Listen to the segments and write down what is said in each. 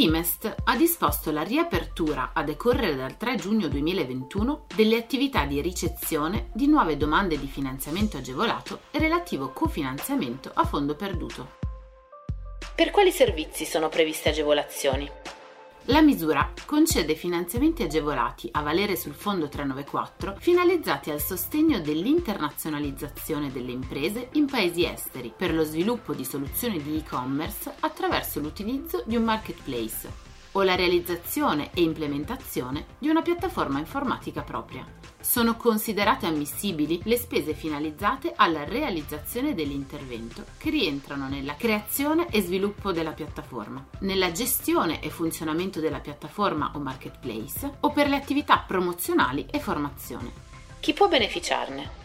Simest ha disposto la riapertura a decorrere dal 3 giugno 2021 delle attività di ricezione di nuove domande di finanziamento agevolato e relativo cofinanziamento a fondo perduto. Per quali servizi sono previste agevolazioni? La misura concede finanziamenti agevolati a valere sul Fondo 394 finalizzati al sostegno dell'internazionalizzazione delle imprese in paesi esteri per lo sviluppo di soluzioni di e-commerce attraverso l'utilizzo di un marketplace o la realizzazione e implementazione di una piattaforma informatica propria. Sono considerate ammissibili le spese finalizzate alla realizzazione dell'intervento che rientrano nella creazione e sviluppo della piattaforma, nella gestione e funzionamento della piattaforma o marketplace o per le attività promozionali e formazione. Chi può beneficiarne?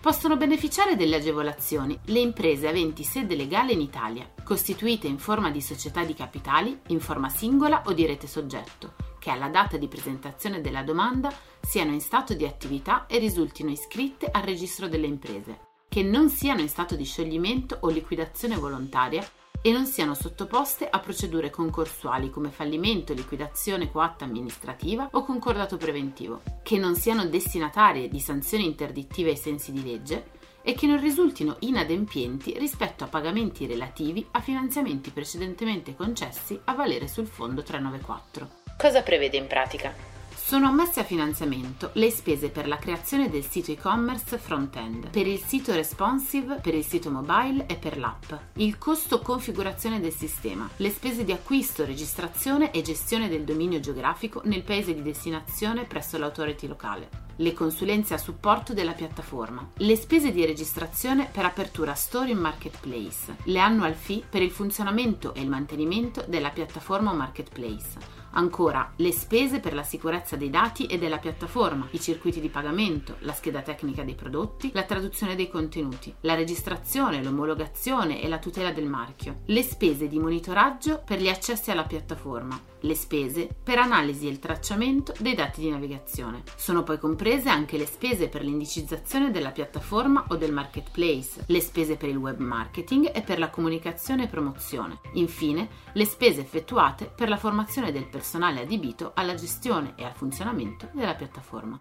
Possono beneficiare delle agevolazioni le imprese aventi sede legale in Italia, costituite in forma di società di capitali, in forma singola o di rete soggetto, che alla data di presentazione della domanda siano in stato di attività e risultino iscritte al registro delle imprese, che non siano in stato di scioglimento o liquidazione volontaria e non siano sottoposte a procedure concorsuali come fallimento, liquidazione coatta amministrativa o concordato preventivo, che non siano destinatarie di sanzioni interdittive ai sensi di legge e che non risultino inadempienti rispetto a pagamenti relativi a finanziamenti precedentemente concessi a valere sul Fondo 394. Cosa prevede in pratica? Sono ammesse a finanziamento le spese per la creazione del sito e-commerce front-end, per il sito responsive, per il sito mobile e per l'app, il costo configurazione del sistema, le spese di acquisto, registrazione e gestione del dominio geografico nel paese di destinazione presso l'autority locale, le consulenze a supporto della piattaforma, le spese di registrazione per apertura store in marketplace, le annual fee per il funzionamento e il mantenimento della piattaforma marketplace, Ancora, le spese per la sicurezza dei dati e della piattaforma, i circuiti di pagamento, la scheda tecnica dei prodotti, la traduzione dei contenuti, la registrazione, l'omologazione e la tutela del marchio, le spese di monitoraggio per gli accessi alla piattaforma, le spese per analisi e il tracciamento dei dati di navigazione. Sono poi comprese anche le spese per l'indicizzazione della piattaforma o del marketplace, le spese per il web marketing e per la comunicazione e promozione. Infine, le spese effettuate per la formazione del personale adibito alla gestione e al funzionamento della piattaforma.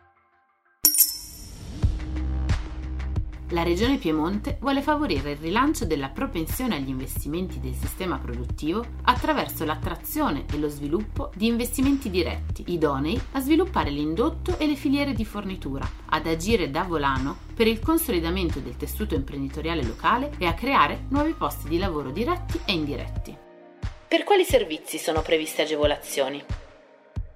La Regione Piemonte vuole favorire il rilancio della propensione agli investimenti del sistema produttivo attraverso l'attrazione e lo sviluppo di investimenti diretti, idonei a sviluppare l'indotto e le filiere di fornitura, ad agire da volano per il consolidamento del tessuto imprenditoriale locale e a creare nuovi posti di lavoro diretti e indiretti. Per quali servizi sono previste agevolazioni?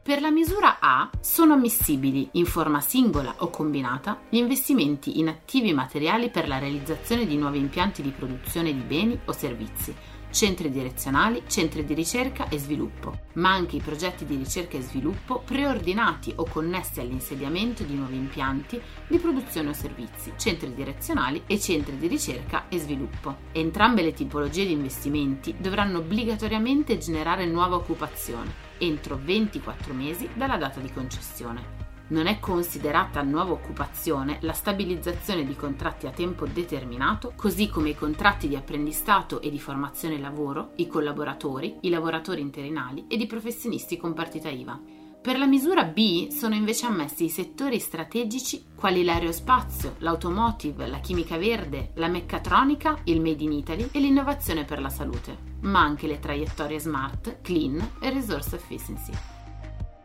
Per la misura A sono ammissibili, in forma singola o combinata, gli investimenti in attivi materiali per la realizzazione di nuovi impianti di produzione di beni o servizi, centri direzionali, centri di ricerca e sviluppo, ma anche i progetti di ricerca e sviluppo preordinati o connessi all'insediamento di nuovi impianti di produzione o servizi, centri direzionali e centri di ricerca e sviluppo. Entrambe le tipologie di investimenti dovranno obbligatoriamente generare nuova occupazione entro 24 mesi dalla data di concessione. Non è considerata nuova occupazione la stabilizzazione di contratti a tempo determinato, così come i contratti di apprendistato e di formazione lavoro, i collaboratori, i lavoratori interinali ed i professionisti con partita IVA. Per la misura B sono invece ammessi i settori strategici quali l'aerospazio, l'automotive, la chimica verde, la meccatronica, il Made in Italy e l'innovazione per la salute, ma anche le traiettorie smart, clean e resource efficiency.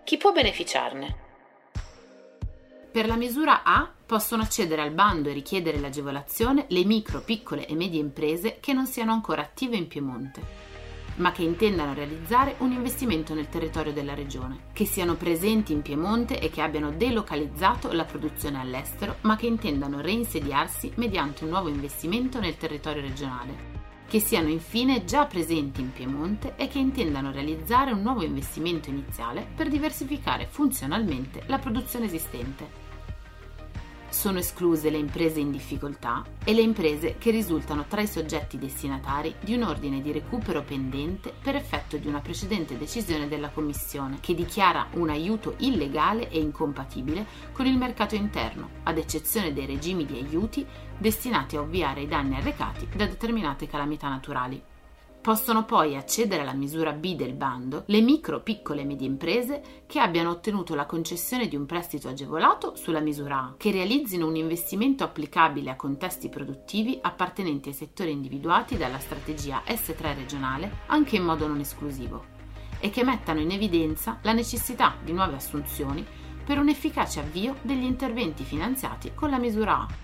Chi può beneficiarne? Per la misura A possono accedere al bando e richiedere l'agevolazione le micro, piccole e medie imprese che non siano ancora attive in Piemonte ma che intendano realizzare un investimento nel territorio della regione, che siano presenti in Piemonte e che abbiano delocalizzato la produzione all'estero, ma che intendano reinsediarsi mediante un nuovo investimento nel territorio regionale, che siano infine già presenti in Piemonte e che intendano realizzare un nuovo investimento iniziale per diversificare funzionalmente la produzione esistente. Sono escluse le imprese in difficoltà e le imprese che risultano tra i soggetti destinatari di un ordine di recupero pendente per effetto di una precedente decisione della Commissione che dichiara un aiuto illegale e incompatibile con il mercato interno, ad eccezione dei regimi di aiuti destinati a ovviare i danni arrecati da determinate calamità naturali. Possono poi accedere alla misura B del bando le micro, piccole e medie imprese che abbiano ottenuto la concessione di un prestito agevolato sulla misura A, che realizzino un investimento applicabile a contesti produttivi appartenenti ai settori individuati dalla strategia S3 regionale anche in modo non esclusivo e che mettano in evidenza la necessità di nuove assunzioni per un efficace avvio degli interventi finanziati con la misura A.